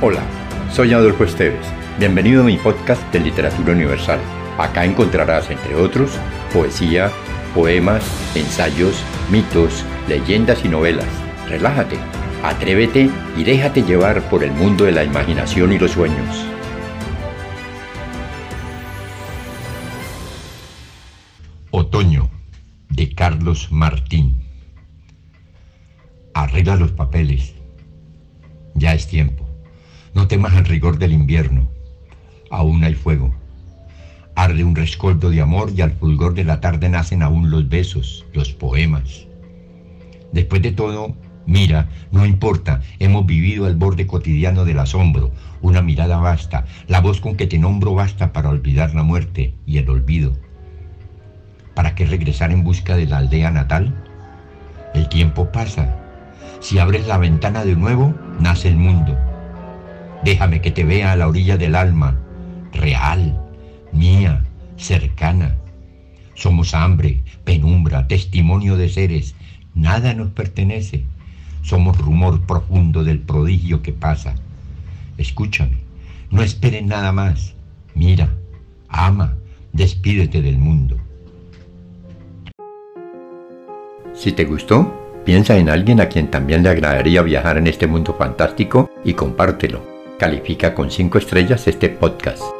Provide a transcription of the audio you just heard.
Hola, soy Adolfo Esteves. Bienvenido a mi podcast de Literatura Universal. Acá encontrarás, entre otros, poesía, poemas, ensayos, mitos, leyendas y novelas. Relájate, atrévete y déjate llevar por el mundo de la imaginación y los sueños. Otoño, de Carlos Martín. Arregla los papeles. Ya es tiempo. No temas el rigor del invierno. Aún hay fuego. Arde un rescoldo de amor y al fulgor de la tarde nacen aún los besos, los poemas. Después de todo, mira, no importa, hemos vivido al borde cotidiano del asombro, una mirada basta, la voz con que te nombro basta para olvidar la muerte y el olvido. ¿Para qué regresar en busca de la aldea natal? El tiempo pasa. Si abres la ventana de nuevo, nace el mundo Déjame que te vea a la orilla del alma, real, mía, cercana. Somos hambre, penumbra, testimonio de seres. Nada nos pertenece. Somos rumor profundo del prodigio que pasa. Escúchame, no esperes nada más. Mira, ama, despídete del mundo. Si te gustó, piensa en alguien a quien también le agradaría viajar en este mundo fantástico y compártelo. Califica con 5 estrellas este podcast.